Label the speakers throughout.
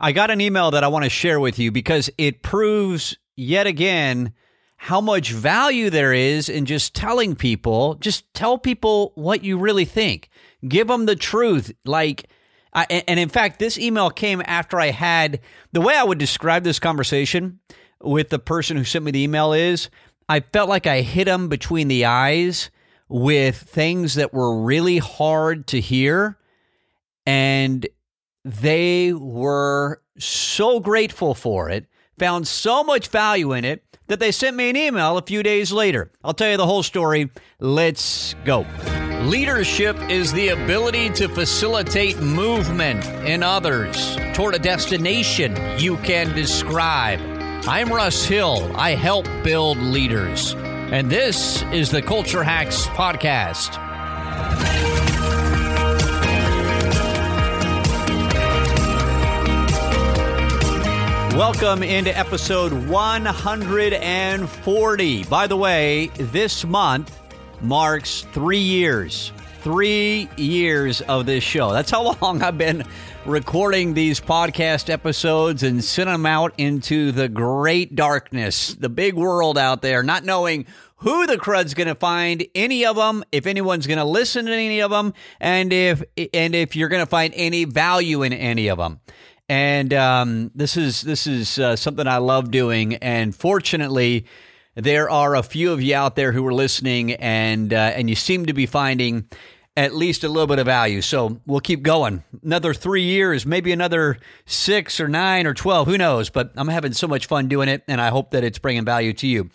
Speaker 1: I got an email that I want to share with you because it proves yet again how much value there is in just telling people, just tell people what you really think. Give them the truth. Like, I, and in fact, this email came after I had the way I would describe this conversation with the person who sent me the email is I felt like I hit them between the eyes with things that were really hard to hear. And they were so grateful for it, found so much value in it that they sent me an email a few days later. I'll tell you the whole story. Let's go. Leadership is the ability to facilitate movement in others toward a destination you can describe. I'm Russ Hill. I help build leaders. And this is the Culture Hacks Podcast. Welcome into episode 140. By the way, this month marks three years. Three years of this show. That's how long I've been recording these podcast episodes and sending them out into the great darkness, the big world out there, not knowing who the crud's going to find any of them, if anyone's going to listen to any of them, and if and if you're going to find any value in any of them and um, this is this is uh, something I love doing. And fortunately, there are a few of you out there who are listening, and uh, and you seem to be finding at least a little bit of value. So we'll keep going. Another three years, maybe another six or nine or twelve. Who knows? But I'm having so much fun doing it, and I hope that it's bringing value to you.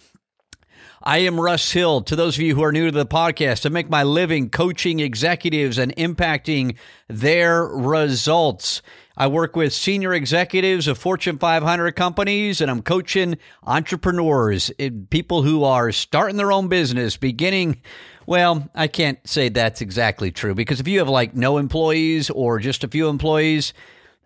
Speaker 1: I am Russ Hill. To those of you who are new to the podcast, I make my living coaching executives and impacting their results. I work with senior executives of Fortune 500 companies, and I'm coaching entrepreneurs, eh, people who are starting their own business, beginning. Well, I can't say that's exactly true because if you have like no employees or just a few employees,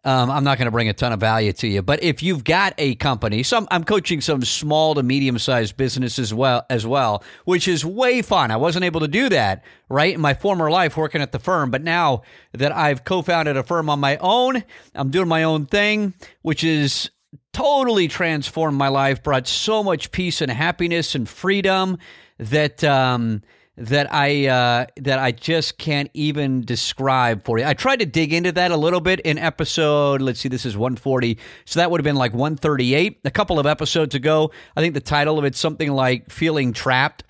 Speaker 1: um, I'm not going to bring a ton of value to you. But if you've got a company, some I'm, coaching some small to medium sized businesses as well, as well, which is way fun. I wasn't able to do that right in my former life working at the firm, but now that I've co-founded a firm on my own, I'm doing my own thing, which is totally transformed my life, brought so much peace and happiness and freedom that. Um, that I uh, that I just can't even describe for you. I tried to dig into that a little bit in episode. Let's see, this is 140, so that would have been like 138 a couple of episodes ago. I think the title of it's something like "Feeling Trapped."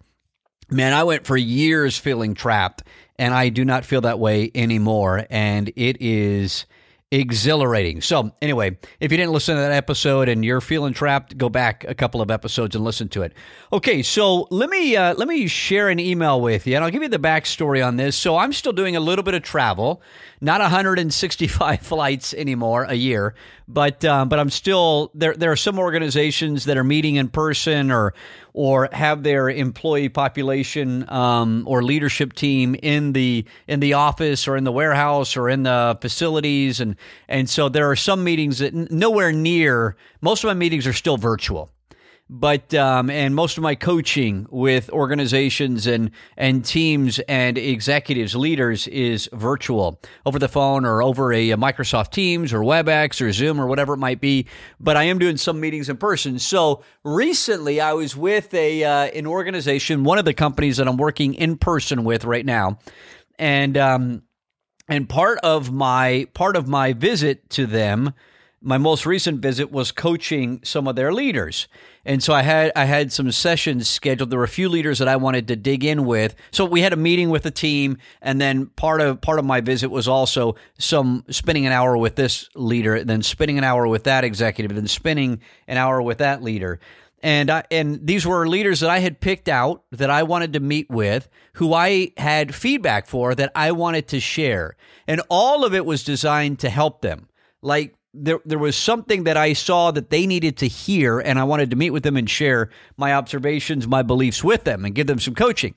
Speaker 1: Man, I went for years feeling trapped, and I do not feel that way anymore. And it is exhilarating. So, anyway, if you didn't listen to that episode and you're feeling trapped, go back a couple of episodes and listen to it. Okay, so let me uh, let me share an email with you, and I'll give you the backstory on this. So, I'm still doing a little bit of travel, not 165 flights anymore a year, but um, but I'm still there. There are some organizations that are meeting in person or or have their employee population um, or leadership team in the in the office or in the warehouse or in the facilities and and so there are some meetings that nowhere near most of my meetings are still virtual but um, and most of my coaching with organizations and and teams and executives leaders is virtual over the phone or over a, a, Microsoft Teams or WebEx or Zoom or whatever it might be. But I am doing some meetings in person. So recently, I was with a uh, an organization, one of the companies that I'm working in person with right now, and um, and part of my part of my visit to them my most recent visit was coaching some of their leaders. And so I had I had some sessions scheduled. There were a few leaders that I wanted to dig in with. So we had a meeting with the team and then part of part of my visit was also some spending an hour with this leader, then spending an hour with that executive, then spending an hour with that leader. And I, and these were leaders that I had picked out that I wanted to meet with, who I had feedback for that I wanted to share. And all of it was designed to help them. Like there there was something that I saw that they needed to hear, and I wanted to meet with them and share my observations, my beliefs with them, and give them some coaching.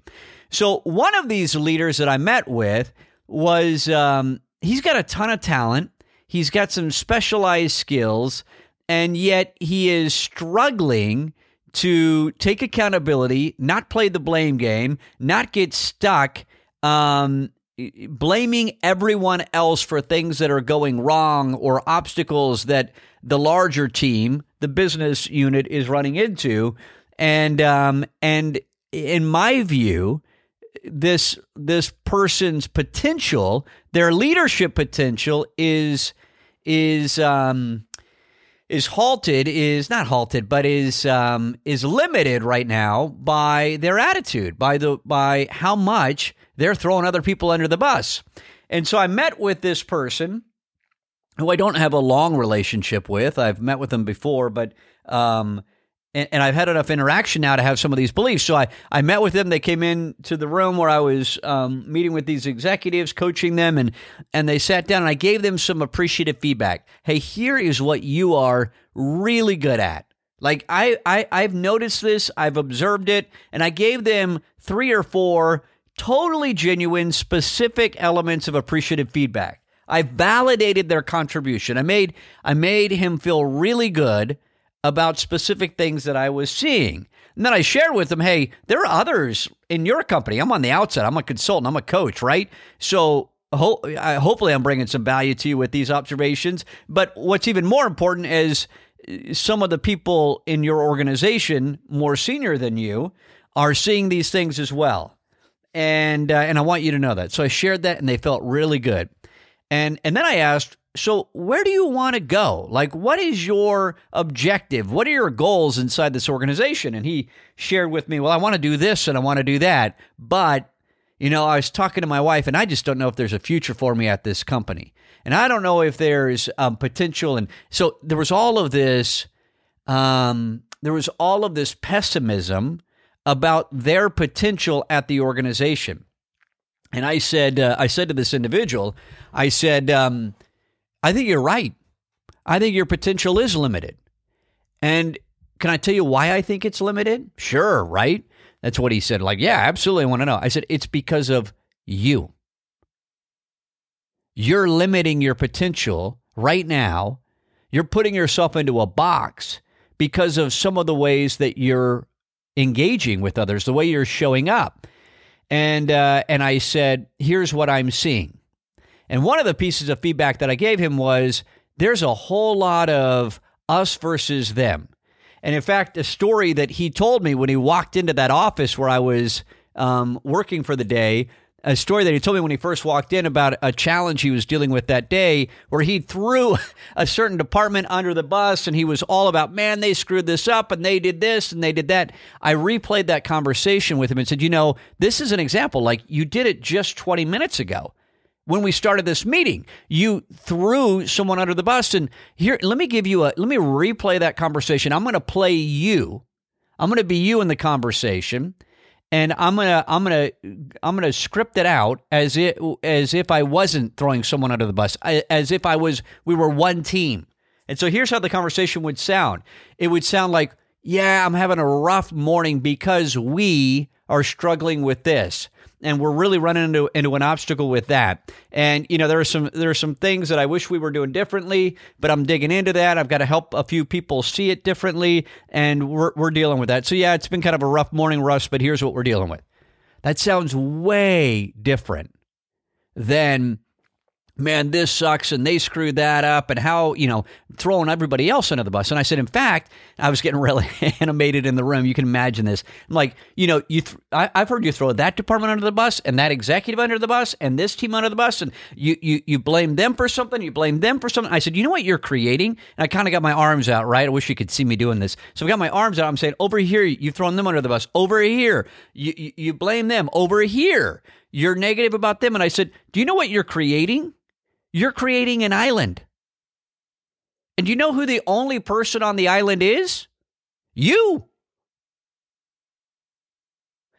Speaker 1: So one of these leaders that I met with was um, he's got a ton of talent, he's got some specialized skills, and yet he is struggling to take accountability, not play the blame game, not get stuck. Um, blaming everyone else for things that are going wrong or obstacles that the larger team, the business unit, is running into, and um, and in my view, this this person's potential, their leadership potential, is is um, is halted is not halted but is um, is limited right now by their attitude by the by how much they're throwing other people under the bus. And so i met with this person who i don't have a long relationship with. I've met with them before but um, and, and, I've had enough interaction now to have some of these beliefs. So I, I met with them. They came in to the room where I was um, meeting with these executives, coaching them, and and they sat down and I gave them some appreciative feedback. Hey, here is what you are really good at. Like I, I I've noticed this, I've observed it, and I gave them three or four totally genuine, specific elements of appreciative feedback. I validated their contribution. I made I made him feel really good about specific things that I was seeing. And then I shared with them, hey, there are others in your company. I'm on the outside. I'm a consultant. I'm a coach, right? So ho- I, hopefully I'm bringing some value to you with these observations. But what's even more important is uh, some of the people in your organization, more senior than you, are seeing these things as well. And uh, and I want you to know that. So I shared that, and they felt really good. And and then I asked, so, where do you want to go? Like, what is your objective? What are your goals inside this organization? And he shared with me, well, I want to do this and I want to do that. But, you know, I was talking to my wife and I just don't know if there's a future for me at this company. And I don't know if there's um, potential. And so there was all of this, um, there was all of this pessimism about their potential at the organization. And I said, uh, I said to this individual, I said, um, I think you're right. I think your potential is limited. And can I tell you why I think it's limited? Sure, right? That's what he said. Like, yeah, absolutely. I want to know. I said, it's because of you. You're limiting your potential right now. You're putting yourself into a box because of some of the ways that you're engaging with others, the way you're showing up. And uh, and I said, here's what I'm seeing. And one of the pieces of feedback that I gave him was there's a whole lot of us versus them. And in fact, a story that he told me when he walked into that office where I was um, working for the day, a story that he told me when he first walked in about a challenge he was dealing with that day where he threw a certain department under the bus and he was all about, man, they screwed this up and they did this and they did that. I replayed that conversation with him and said, you know, this is an example. Like you did it just 20 minutes ago when we started this meeting. You threw someone under the bus. And here, let me give you a, let me replay that conversation. I'm going to play you. I'm going to be you in the conversation. And I'm gonna I'm gonna I'm gonna script it out as if as if I wasn't throwing someone under the bus, as if I was we were one team. And so here's how the conversation would sound. It would sound like, "Yeah, I'm having a rough morning because we are struggling with this." And we're really running into, into an obstacle with that. And you know, there are some there are some things that I wish we were doing differently, but I'm digging into that. I've got to help a few people see it differently, and we're we're dealing with that. So yeah, it's been kind of a rough morning, Russ, but here's what we're dealing with. That sounds way different than man, this sucks and they screwed that up and how, you know, throwing everybody else under the bus. And I said, in fact, I was getting really animated in the room. You can imagine this. I'm like, you know, you th- I, have heard you throw that department under the bus and that executive under the bus and this team under the bus. And you, you, you blame them for something. You blame them for something. I said, you know what you're creating? And I kind of got my arms out, right? I wish you could see me doing this. So I got my arms out. I'm saying, over here, you've thrown them under the bus. Over here, you, you, you blame them. Over here, you're negative about them. And I said, do you know what you're creating? You're creating an island. And do you know who the only person on the island is? You.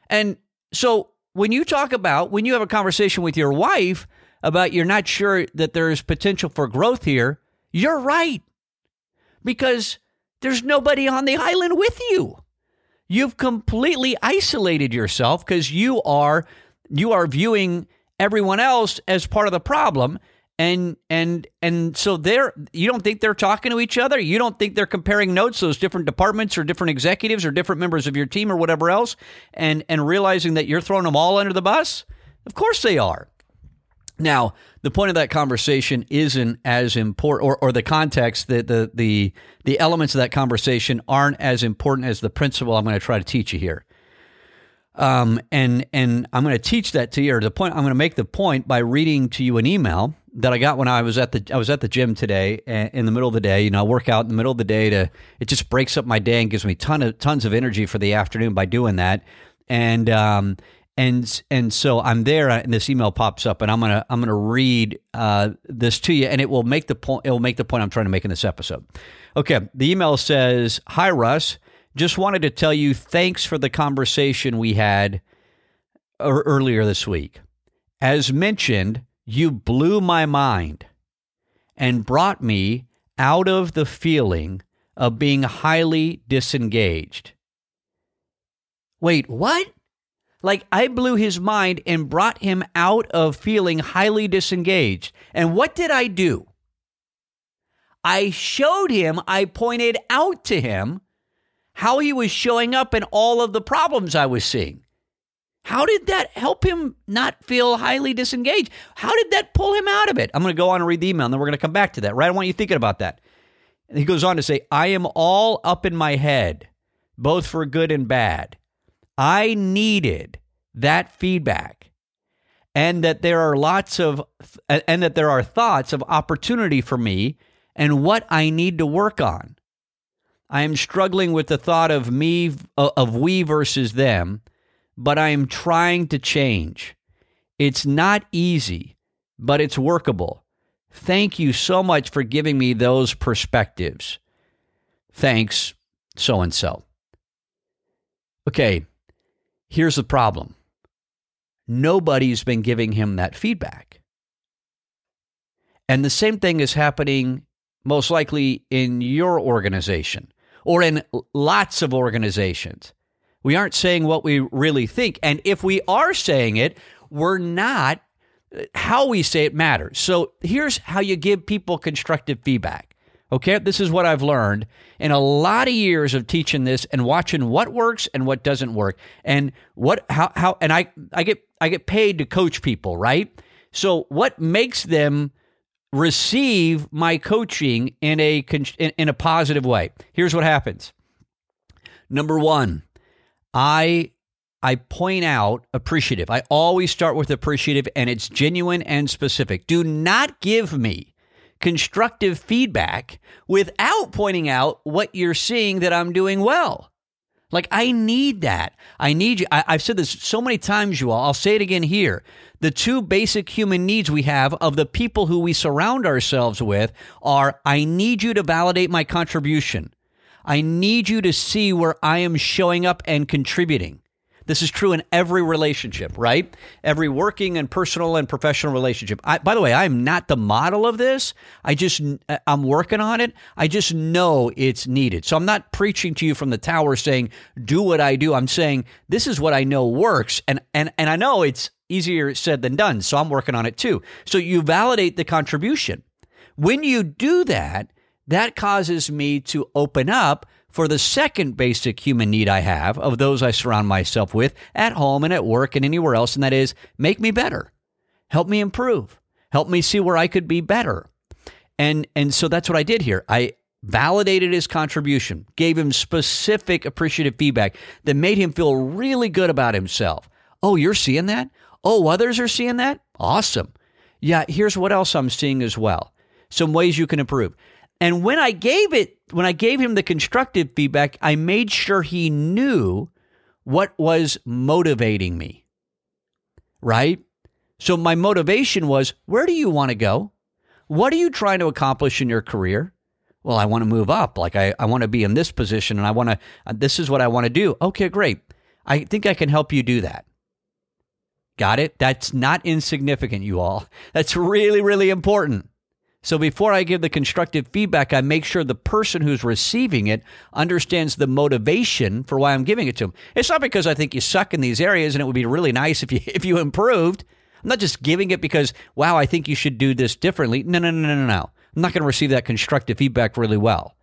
Speaker 1: And so when you talk about, when you have a conversation with your wife about you're not sure that there's potential for growth here, you're right. Because there's nobody on the island with you. You've completely isolated yourself because you are you are viewing everyone else as part of the problem. And and and so they're you don't think they're talking to each other? You don't think they're comparing notes those different departments or different executives or different members of your team or whatever else and and realizing that you're throwing them all under the bus? Of course they are. Now, the point of that conversation isn't as important, or, or the context, the, the the the elements of that conversation aren't as important as the principle I'm going to try to teach you here. Um, and and I'm going to teach that to you. Or the point I'm going to make the point by reading to you an email that I got when I was at the I was at the gym today in the middle of the day. You know, I work out in the middle of the day to it just breaks up my day and gives me ton of tons of energy for the afternoon by doing that. And um, and and so I'm there, and this email pops up, and I'm gonna I'm gonna read uh, this to you, and it will make the point. It will make the point I'm trying to make in this episode. Okay, the email says, "Hi Russ, just wanted to tell you thanks for the conversation we had er, earlier this week. As mentioned, you blew my mind and brought me out of the feeling of being highly disengaged." Wait, what? Like I blew his mind and brought him out of feeling highly disengaged. And what did I do? I showed him, I pointed out to him how he was showing up and all of the problems I was seeing. How did that help him not feel highly disengaged? How did that pull him out of it? I'm going to go on and read the email and then we're going to come back to that, right? I want you thinking about that. And he goes on to say, I am all up in my head, both for good and bad. I needed that feedback and that there are lots of and that there are thoughts of opportunity for me and what I need to work on. I am struggling with the thought of me uh, of we versus them, but I am trying to change. It's not easy, but it's workable. Thank you so much for giving me those perspectives. Thanks, so and so. Okay, Here's the problem nobody's been giving him that feedback. And the same thing is happening most likely in your organization or in lots of organizations. We aren't saying what we really think. And if we are saying it, we're not, uh, how we say it matters. So here's how you give people constructive feedback Okay, this is what I've learned in a lot of years of teaching this and watching what works and what doesn't work, and what how how and I I get I get paid to coach people, right? So what makes them receive my coaching in a in, a positive way? Here's what happens. Number one, I I point out appreciative. I always start with appreciative, and it's genuine and specific. Do not give me constructive feedback without pointing out what you're seeing that I'm doing well. Like, I need that. I need you. I, have said this so many times, you all. I'll say it again here. The two basic human needs we have of the people who we surround ourselves with are I need you to validate my contribution. I need you to see where I am showing up and contributing. This is true in every relationship, right? Every working and personal and professional relationship. I, by the way, I'm not the model of this. I just, uh, I'm working on it. I just know it's needed. So I'm not preaching to you from the tower saying, do what I do. I'm saying, this is what I know works. And, and, and I know it's easier said than done. So I'm working on it too. So you validate the contribution. When you do that, that causes me to open up for the second basic human need I have of those I surround myself with at home and at work and anywhere else, and that is make me better, help me improve, help me see where I could be better. And, and so that's what I did here. I validated his contribution, gave him specific appreciative feedback that made him feel really good about himself. Oh, you're seeing that? Oh, others are seeing that? Awesome. Yeah, here's what else I'm seeing as well. Some ways you can improve. And when I gave it, when I gave him the constructive feedback, I made sure he knew what was motivating me. Right? So my motivation was where do you want to go? What are you trying to accomplish in your career? Well, I want to move up. Like I, I want to be in this position and I want to, uh, this is what I want to do. Okay, great. I think I can help you do that. Got it? That's not insignificant, you all. That's really, really important. So before I give the constructive feedback, I make sure the person who's receiving it understands the motivation for why I'm giving it to them. It's not because I think you suck in these areas and it would be really nice if you if you improved. I'm not just giving it because wow, I think you should do this differently. No, no, no, no, no. I'm not going to receive that constructive feedback really well.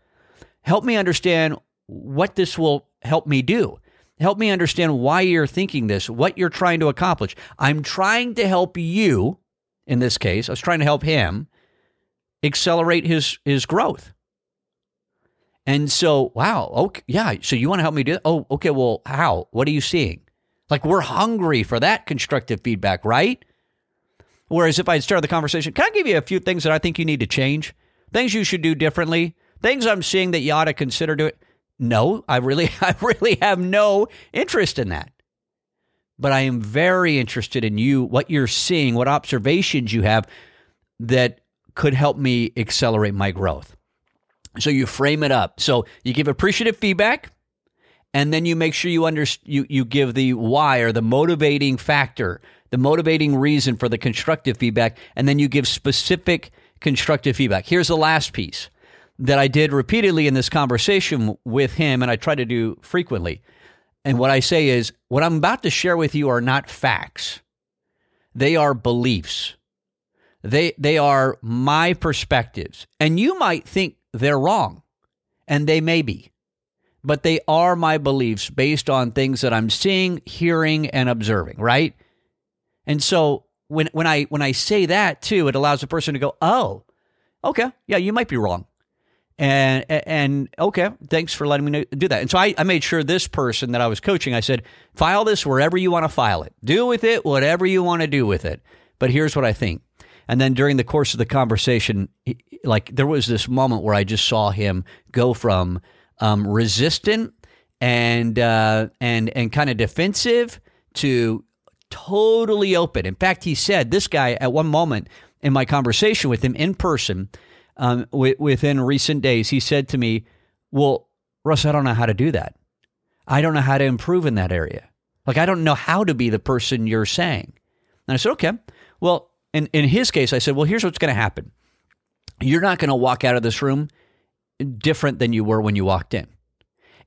Speaker 1: Help me understand what this will help me do. Help me understand why you're thinking this, what you're trying to accomplish. I'm trying to help you in this case. I was trying to help him accelerate his his growth. And so, wow, okay, yeah. So you want to help me do that? Oh, okay. Well, how? What are you seeing? Like we're hungry for that constructive feedback, right? Whereas if I started the conversation, can I give you a few things that I think you need to change? Things you should do differently? Things I'm seeing that you ought to consider doing? No, I really, I really have no interest in that. But I am very interested in you, what you're seeing, what observations you have that could help me accelerate my growth. So you frame it up. So you give appreciative feedback, and then you make sure you under you you give the why or the motivating factor, the motivating reason for the constructive feedback, and then you give specific constructive feedback. Here's the last piece that I did repeatedly in this conversation with him, and I try to do frequently. And what I say is, what I'm about to share with you are not facts; they are beliefs. They they are my perspectives, and you might think they're wrong, and they may be, but they are my beliefs based on things that I'm seeing, hearing, and observing, right? And so when when I when I say that too, it allows the person to go, "Oh, okay, yeah, you might be wrong." And and okay, thanks for letting me do that. And so I, I made sure this person that I was coaching, I said, file this wherever you want to file it. Do with it whatever you want to do with it. But here's what I think. And then during the course of the conversation, like there was this moment where I just saw him go from um, resistant and uh, and and kind of defensive to totally open. In fact, he said this guy at one moment in my conversation with him in person um, w- within recent days, he said to me, "Well, Russ, I don't know how to do that. I don't know how to improve in that area. Like I don't know how to be the person you're saying." And I said, "Okay, well." In, in his case, I said, well, here's what's going to happen. You're not going to walk out of this room different than you were when you walked in,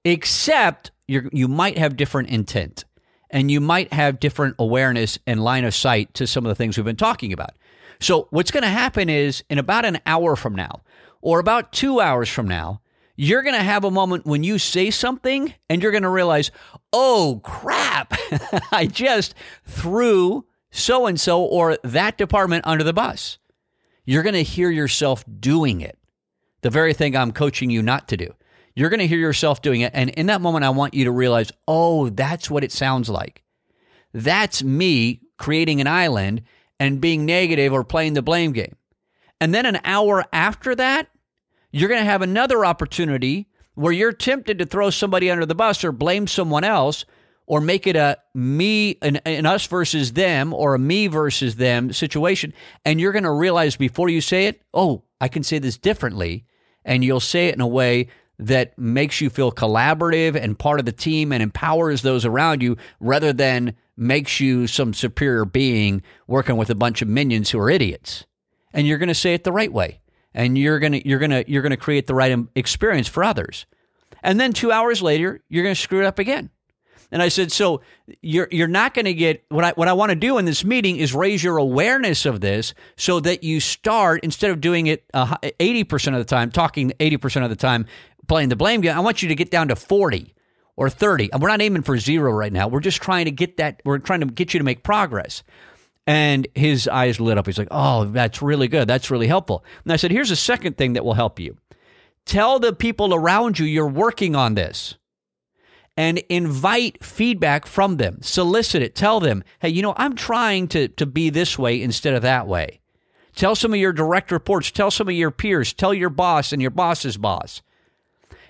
Speaker 1: except you you might have different intent and you might have different awareness and line of sight to some of the things we've been talking about. So, what's going to happen is in about an hour from now, or about two hours from now, you're going to have a moment when you say something and you're going to realize, oh crap, I just threw so and so or that department under the bus. You're going to hear yourself doing it, the very thing I'm coaching you not to do. You're going to hear yourself doing it. And in that moment, I want you to realize, oh, that's what it sounds like. That's me creating an island and being negative or playing the blame game. And then an hour after that, you're going to have another opportunity where you're tempted to throw somebody under the bus or blame someone else or make it a me an, an us versus them or a me versus them situation. And you're going to realize before you say it oh i can say this differently. And you'll say it in a way that makes you feel collaborative and part of the team and empowers those around you rather than makes you some superior being working with a bunch of minions who are idiots. And you're going to say it the right way. And you're going to you're going to you're going to create the right experience for others. And then 2 hours later you're going to screw it up again and I said, so you're you're not going to get what I what I want to do in this meeting is raise your awareness of this so that you start instead of doing it eighty percent of the time, talking eighty percent of the time, playing the blame game. I want you to get down to forty or thirty. And we're not aiming for zero right now. We're just trying to get that. We're trying to get you to make progress. And his eyes lit up. He's like, "Oh, that's really good. That's really helpful." And I said, "Here's a second thing that will help you. Tell the people around you you're working on this." And invite feedback from them. Solicit it. Tell them, hey, you know, I'm trying to, to be this way instead of that way. Tell some of your direct reports, tell some of your peers, tell your boss and your boss's boss.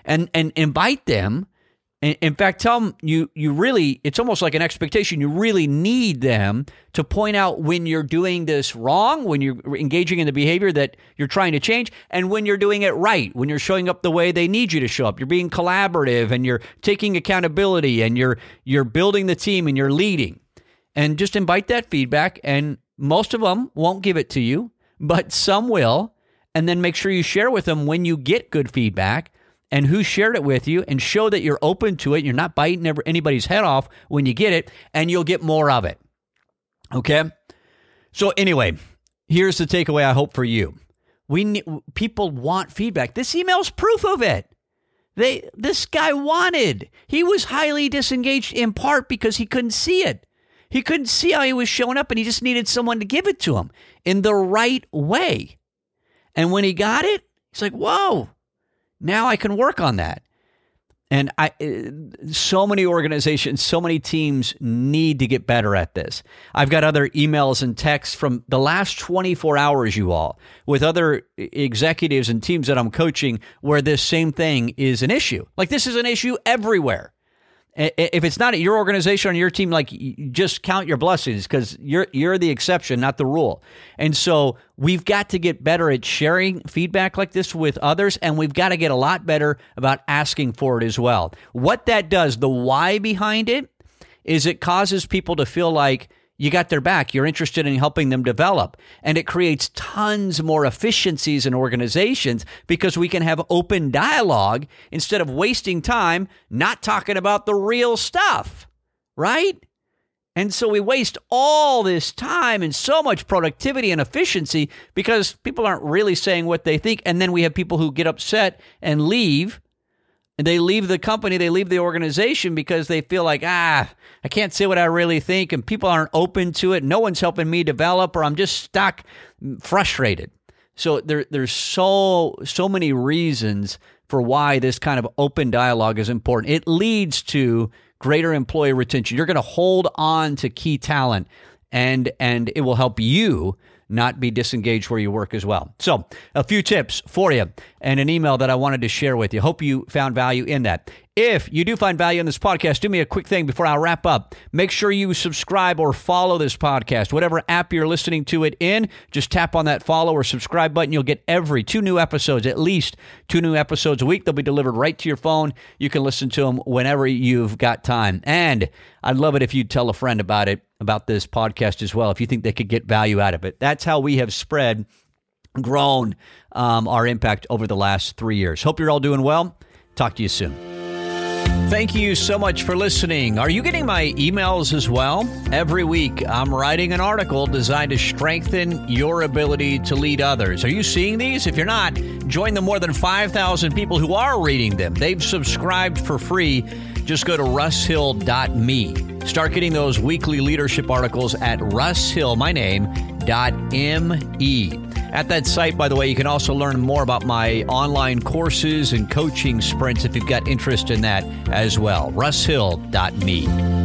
Speaker 1: And and invite them in fact, tell them you you really it's almost like an expectation. You really need them to point out when you're doing this wrong, when you're engaging in the behavior that you're trying to change, and when you're doing it right, when you're showing up the way they need you to show up. You're being collaborative and you're taking accountability and you're you're building the team and you're leading. And just invite that feedback and most of them won't give it to you, but some will. And then make sure you share with them when you get good feedback and who shared it with you and show that you're open to it. You're not biting anybody's head off when you get it, and you'll get more of it. Okay? So, anyway, here's the takeaway I hope for you. We need, people want feedback. This email's proof of it. They this guy wanted. He was highly disengaged in part because he couldn't see it. He couldn't see how he was showing up and he just needed someone to give it to him. in the right way. And when he got it, he's like, whoa, now I can work on that. And I, uh, so many organizations, so many teams need to get better at this. I've got other emails and texts from the last 24 hours, you all, with other executives and teams that I'm coaching where this same thing is an issue. Like this is an issue everywhere if it's not at your organization or your team, like just count your blessings because you're you're the exception, not the rule. And so we've got to get better at sharing feedback like this with others, and we've got to get a lot better about asking for it as well. What that does, the why behind it, is it causes people to feel like you got their back. You're interested in helping them develop. And it creates tons more efficiencies in organizations because we can have open dialogue instead of wasting time not talking about the real stuff, right? And so we waste all this time and so much productivity and efficiency because people aren't really saying what they think. And then we have people who get upset and leave and they leave the company, they leave the organization because they feel like, ah, I can't say what I really think, and people aren't open to it. No one's helping me develop, or I'm just stuck, frustrated. So there, there's so so many reasons for why this kind of open dialogue is important. It leads to greater employee retention. You're going to hold on to key talent, and and it will help you not be disengaged where you work as well. So, a few tips for you and an email that I wanted to share with you. Hope you found value in that. If you do find value in this podcast, do me a quick thing before I wrap up. Make sure you subscribe or follow this podcast. Whatever app you're listening to it in, just tap on that follow or subscribe button. You'll get every two new episodes, at least two new episodes a week. They'll be delivered right to your phone. You can listen to them whenever you've got time. And I'd love it if you'd tell a friend about it, about this podcast as well, if you think they could get value out of it. That's how we have spread, grown um, our impact over the last three years. Hope you're all doing well. Talk to you soon. Thank you so much for listening. Are you getting my emails as well? Every week, I'm writing an article designed to strengthen your ability to lead others. Are you seeing these? If you're not, join the more than 5,000 people who are reading them. They've subscribed for free. Just go to russhill.me. Start getting those weekly leadership articles at russhill, my name, M-E. At that site, by the way, you can also learn more about my online courses and coaching sprints if you've got interest in that as well. russhill.me.